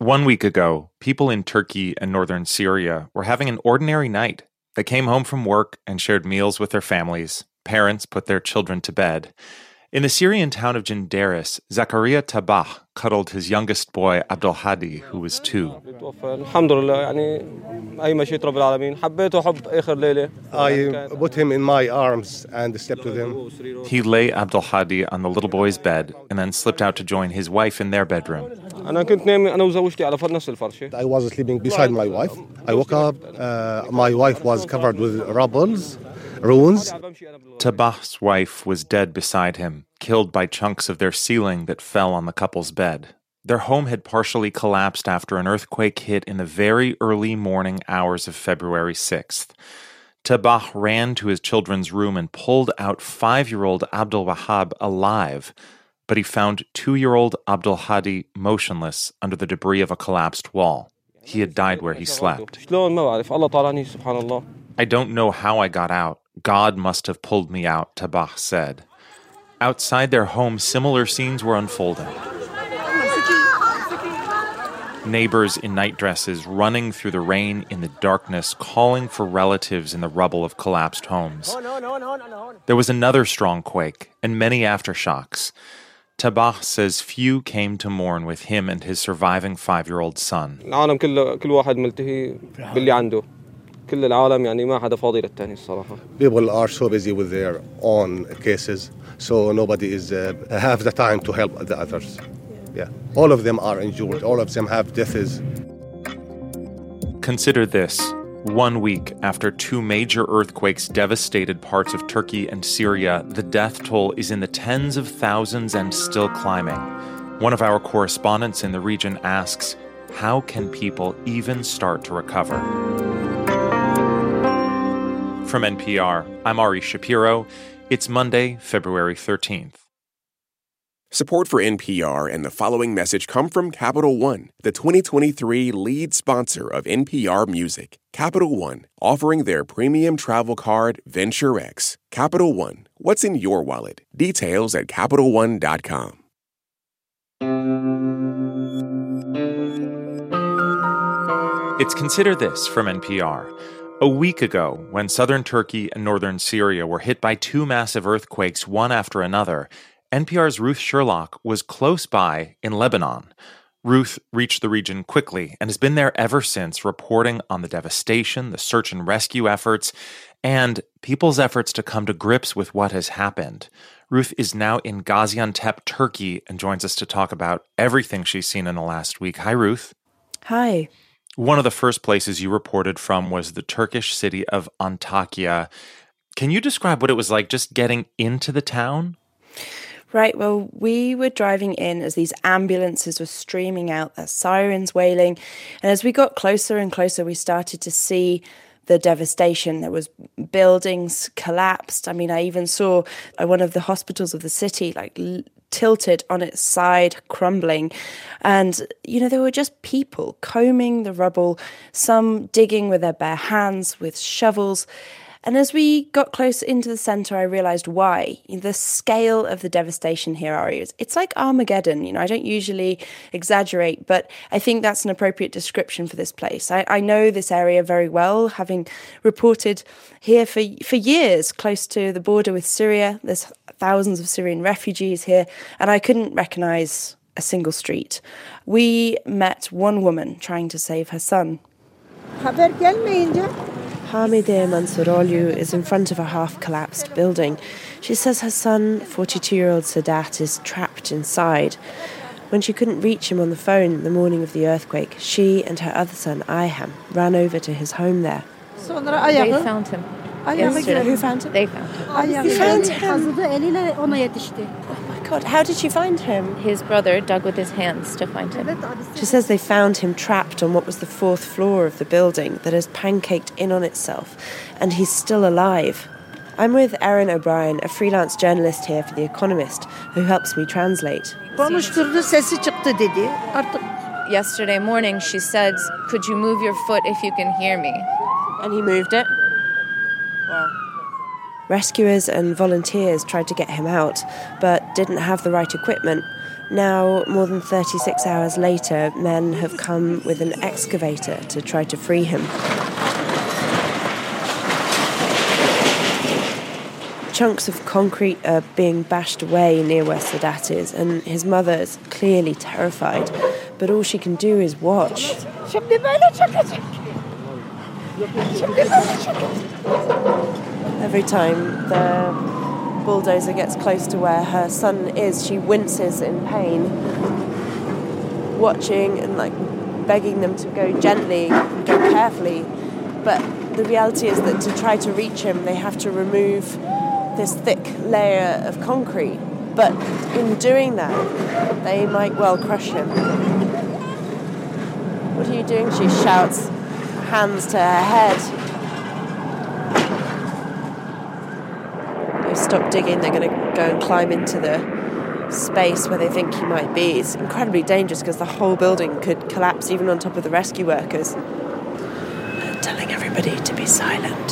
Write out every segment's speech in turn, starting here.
One week ago, people in Turkey and northern Syria were having an ordinary night. They came home from work and shared meals with their families. Parents put their children to bed. In the Syrian town of Jindaris, Zakaria Tabah cuddled his youngest boy Abdul Hadi, who was two. I put him in my arms and slept with him. He lay Abdul Hadi on the little boy's bed and then slipped out to join his wife in their bedroom. I was sleeping beside my wife. I woke up, uh, my wife was covered with rubbles ruins. Tabah's wife was dead beside him, killed by chunks of their ceiling that fell on the couple's bed. Their home had partially collapsed after an earthquake hit in the very early morning hours of February 6th. Tabah ran to his children's room and pulled out five year old Abdul Wahab alive, but he found two year old Abdul Hadi motionless under the debris of a collapsed wall. He had died where he slept. I don't know how I got out. God must have pulled me out, Tabah said. Outside their home, similar scenes were unfolding. Neighbors in night dresses running through the rain in the darkness, calling for relatives in the rubble of collapsed homes. There was another strong quake and many aftershocks. Tabah says few came to mourn with him and his surviving five year old son. People are so busy with their own cases, so nobody is uh, have the time to help the others. Yeah, all of them are injured. All of them have deaths. Consider this. One week after two major earthquakes devastated parts of Turkey and Syria, the death toll is in the tens of thousands and still climbing. One of our correspondents in the region asks, How can people even start to recover? From NPR, I'm Ari Shapiro. It's Monday, February 13th. Support for NPR and the following message come from Capital One, the 2023 lead sponsor of NPR Music. Capital One, offering their premium travel card, Venture X. Capital One, what's in your wallet? Details at CapitalOne.com. It's Consider This from NPR. A week ago, when southern Turkey and northern Syria were hit by two massive earthquakes, one after another, NPR's Ruth Sherlock was close by in Lebanon. Ruth reached the region quickly and has been there ever since, reporting on the devastation, the search and rescue efforts, and people's efforts to come to grips with what has happened. Ruth is now in Gaziantep, Turkey, and joins us to talk about everything she's seen in the last week. Hi, Ruth. Hi. One of the first places you reported from was the Turkish city of Antakya. Can you describe what it was like just getting into the town? Right, well, we were driving in as these ambulances were streaming out, their sirens wailing. And as we got closer and closer, we started to see the devastation. There was buildings collapsed. I mean, I even saw uh, one of the hospitals of the city like tilted on its side, crumbling. And, you know, there were just people combing the rubble, some digging with their bare hands, with shovels. And as we got closer into the center, I realized why. The scale of the devastation here, Ari, it's like Armageddon. You know, I don't usually exaggerate, but I think that's an appropriate description for this place. I, I know this area very well, having reported here for, for years, close to the border with Syria. There's thousands of Syrian refugees here, and I couldn't recognize a single street. We met one woman trying to save her son. Hamide Mansuroglu is in front of a half collapsed building. She says her son, 42 year old Sadat, is trapped inside. When she couldn't reach him on the phone the morning of the earthquake, she and her other son, Ayham, ran over to his home there. They found him. Yesterday. Who found him? They found him. You found him? My God, how did she find him? His brother dug with his hands to find him. She says they found him trapped on what was the fourth floor of the building that has pancaked in on itself, and he's still alive. I'm with Erin O'Brien, a freelance journalist here for The Economist, who helps me translate. Yesterday morning, she said, Could you move your foot if you can hear me? And he moved it. Rescuers and volunteers tried to get him out, but didn't have the right equipment. Now, more than 36 hours later, men have come with an excavator to try to free him. Chunks of concrete are being bashed away near where Sadat is, and his mother is clearly terrified, but all she can do is watch. Every time the bulldozer gets close to where her son is, she winces in pain, watching and like begging them to go gently, go carefully. But the reality is that to try to reach him, they have to remove this thick layer of concrete. But in doing that, they might well crush him. What are you doing? She shouts, hands to her head. They stop digging, they're going to go and climb into the space where they think he might be. It's incredibly dangerous because the whole building could collapse even on top of the rescue workers. Telling everybody to be silent.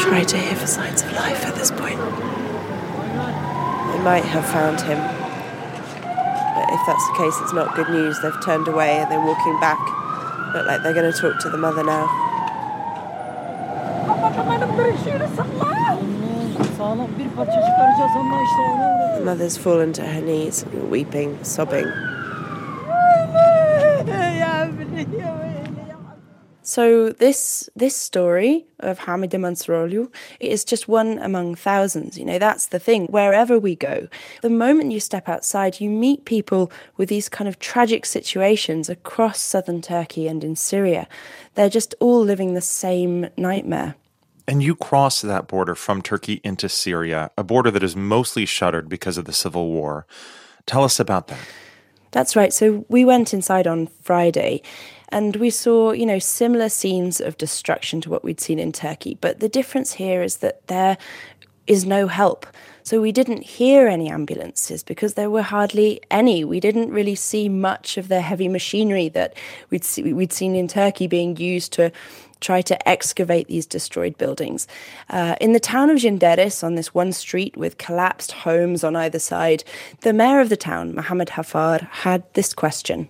Try to hear for signs of life at this point. They might have found him. But if that's the case, it's not good news. They've turned away and they're walking back. Look like they're going to talk to the mother now. The mother's fallen to her knees, weeping, sobbing. So this this story of Hamida Mansuroglu is just one among thousands. You know, that's the thing. Wherever we go, the moment you step outside, you meet people with these kind of tragic situations across southern Turkey and in Syria. They're just all living the same nightmare. And you crossed that border from Turkey into Syria, a border that is mostly shuttered because of the civil war. Tell us about that. That's right. So we went inside on Friday and we saw, you know, similar scenes of destruction to what we'd seen in Turkey. But the difference here is that there is no help. So we didn't hear any ambulances because there were hardly any. We didn't really see much of the heavy machinery that we'd see, we'd seen in Turkey being used to try to excavate these destroyed buildings. Uh, in the town of Ginderes, on this one street with collapsed homes on either side, the mayor of the town, Mohammed Hafar, had this question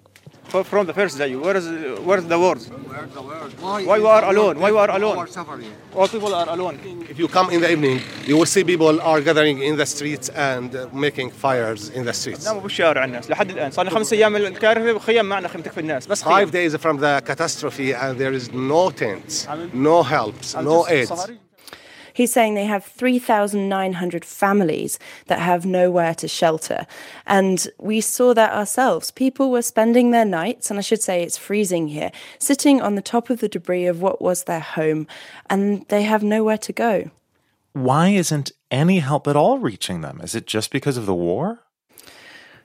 from the first day. Where is where is the world? Where the world? Why, Why you are alone? Why you are alone? Are suffering. All people are alone. If you come in the evening, you will see people are gathering in the streets and uh, making fires in the streets. ناموا بالشارع الناس لحد الان صار لنا خمس ايام الكارثه خيم معنا خيم تكفي الناس بس Five days from the catastrophe and there is no tents, no helps, no aid. He's saying they have 3,900 families that have nowhere to shelter. And we saw that ourselves. People were spending their nights, and I should say it's freezing here, sitting on the top of the debris of what was their home, and they have nowhere to go. Why isn't any help at all reaching them? Is it just because of the war?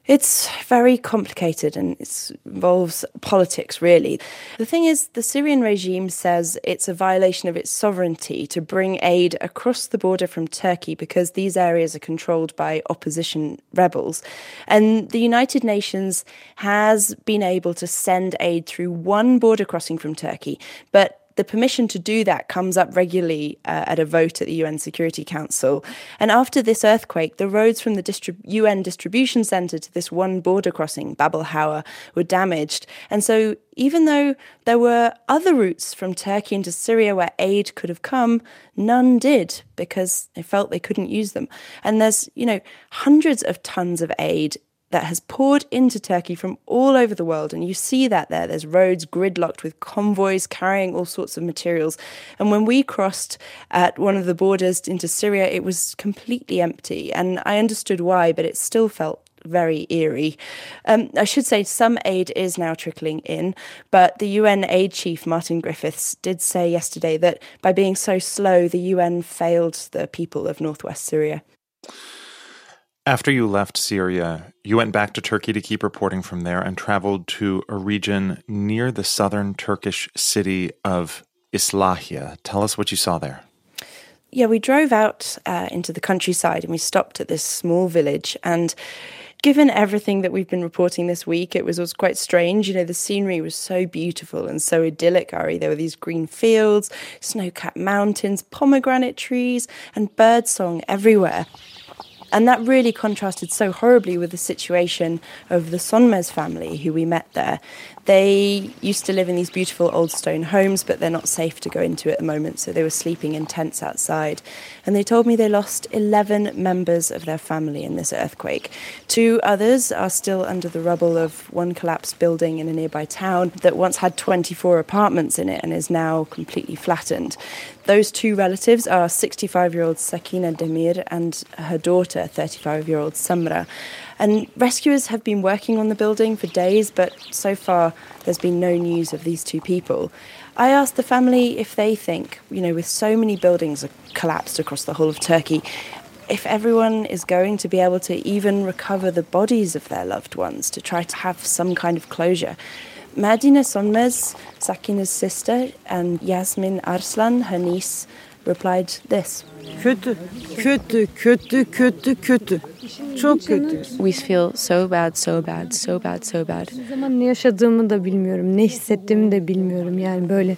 It's very complicated and it involves politics, really. The thing is, the Syrian regime says it's a violation of its sovereignty to bring aid across the border from Turkey because these areas are controlled by opposition rebels. And the United Nations has been able to send aid through one border crossing from Turkey, but the permission to do that comes up regularly uh, at a vote at the UN Security Council. And after this earthquake, the roads from the distrib- UN distribution center to this one border crossing, Bab el Hawa, were damaged. And so, even though there were other routes from Turkey into Syria where aid could have come, none did because they felt they couldn't use them. And there's, you know, hundreds of tons of aid that has poured into Turkey from all over the world. And you see that there. There's roads gridlocked with convoys carrying all sorts of materials. And when we crossed at one of the borders into Syria, it was completely empty. And I understood why, but it still felt very eerie. Um, I should say some aid is now trickling in, but the UN aid chief, Martin Griffiths, did say yesterday that by being so slow, the UN failed the people of northwest Syria. After you left Syria, you went back to Turkey to keep reporting from there and traveled to a region near the southern Turkish city of Islahiye. Tell us what you saw there. Yeah, we drove out uh, into the countryside and we stopped at this small village. And given everything that we've been reporting this week, it was, was quite strange. You know, the scenery was so beautiful and so idyllic, Ari. There were these green fields, snow capped mountains, pomegranate trees, and birdsong everywhere. And that really contrasted so horribly with the situation of the Sonmez family who we met there. They used to live in these beautiful old stone homes, but they're not safe to go into at the moment, so they were sleeping in tents outside. And they told me they lost 11 members of their family in this earthquake. Two others are still under the rubble of one collapsed building in a nearby town that once had 24 apartments in it and is now completely flattened. Those two relatives are 65 year old Sakina Demir and her daughter, 35 year old Samra. And rescuers have been working on the building for days, but so far there's been no news of these two people. I asked the family if they think, you know, with so many buildings collapsed across the whole of Turkey, if everyone is going to be able to even recover the bodies of their loved ones to try to have some kind of closure. Madina Sonmez, Sakina's sister, and Yasmin Arslan, her niece, replied this. Kötü, kötü, kötü, kötü, kötü. Çok kötü. We feel so bad, so bad, so bad, so bad. Ne zaman ne yaşadığımı da bilmiyorum, ne hissettiğimi de bilmiyorum. Yani böyle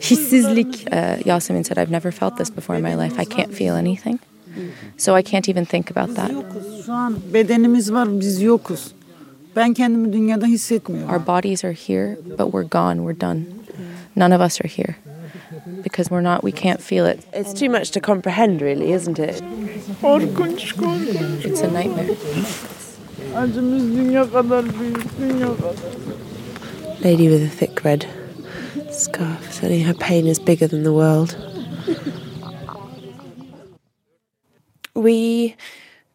hissizlik. Uh, Yasemin said, I've never felt this before in my life. I can't feel anything. So I can't even think about that. Şu an bedenimiz var, biz yokuz. Ben kendimi dünyada hissetmiyorum. Our bodies are here, but we're gone, we're done. None of us are here because we're not, we can't feel it. It's too much to comprehend, really, isn't it? Korkunç, korkunç. It's a nightmare. Acımız dünya kadar büyük, dünya kadar. Lady with a thick red scarf, saying her pain is bigger than the world. We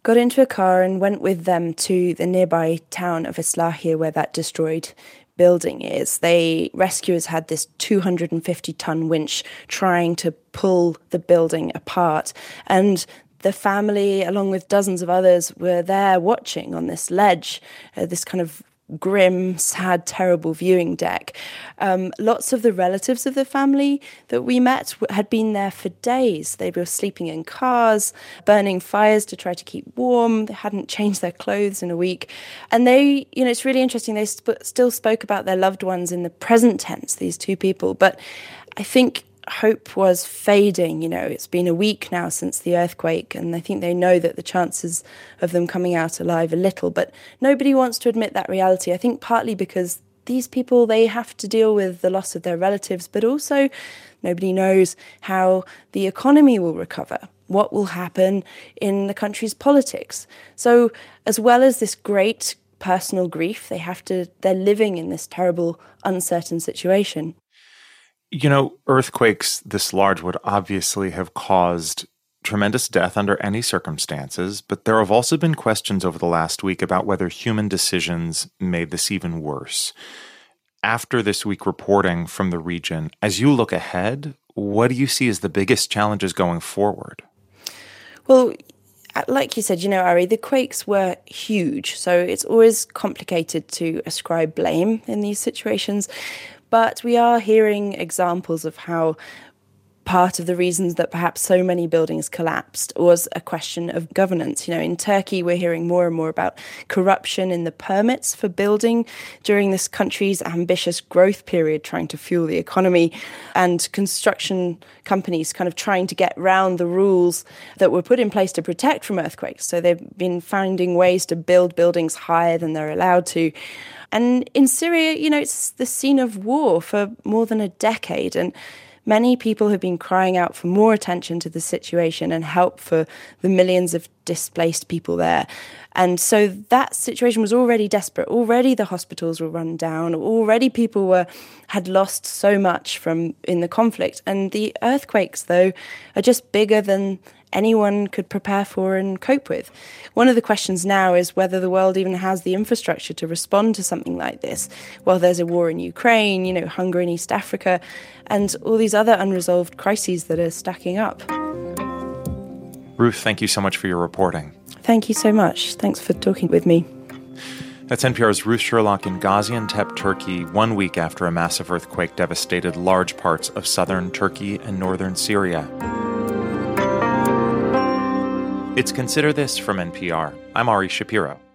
got into a car and went with them to the nearby town of Islahiye where that destroyed building is. They rescuers had this 250 ton winch trying to pull the building apart and the family along with dozens of others were there watching on this ledge uh, this kind of grim, sad, terrible viewing deck. Um, lots of the relatives of the family that we met had been there for days. They were sleeping in cars, burning fires to try to keep warm. They hadn't changed their clothes in a week. And they, you know, it's really interesting. They sp- still spoke about their loved ones in the present tense, these two people. But I think hope was fading. You know, it's been a week now since the earthquake, and I think they know that the chances of them coming out alive are little. But nobody wants to admit that reality. I think partly because these people they have to deal with the loss of their relatives, but also nobody knows how the economy will recover. What will happen in the country's politics? So, as well as this great personal grief, they have to, they're living in this terrible, uncertain situation. You know, earthquakes this large would obviously have caused tremendous death under any circumstances, but there have also been questions over the last week about whether human decisions made this even worse. After this week reporting from the region, as you look ahead, what do you see as the biggest challenges going forward? Well, uh, like you said, you know, Ari, the quakes were huge, so it's always complicated to ascribe blame in these situations. But we are hearing examples of how part of the reasons that perhaps so many buildings collapsed was a question of governance. You know, in Turkey, we're hearing more and more about corruption in the permits for building during this country's ambitious growth period, trying to fuel the economy, and construction companies kind of trying to get round the rules that were put in place to protect from earthquakes. So they've been finding ways to build buildings higher than they're allowed to. And in Syria, you know, it's the scene of war for more than a decade. And Many people have been crying out for more attention to the situation and help for the millions of displaced people there. And so that situation was already desperate. Already the hospitals were run down. Already people were had lost so much from in the conflict. And the earthquakes, though, are just bigger than anyone could prepare for and cope with. One of the questions now is whether the world even has the infrastructure to respond to something like this. Well, there's a war in Ukraine, you know, hunger in East Africa, and all these other unresolved crises that are stacking up. Ruth, thank you so much for your reporting. Thank you so much. Thanks for talking with me. That's NPR's Ruth Sherlock in Gaziantep, Turkey, one week after a massive earthquake devastated large parts of southern Turkey and northern Syria. It's Consider This from NPR. I'm Ari Shapiro.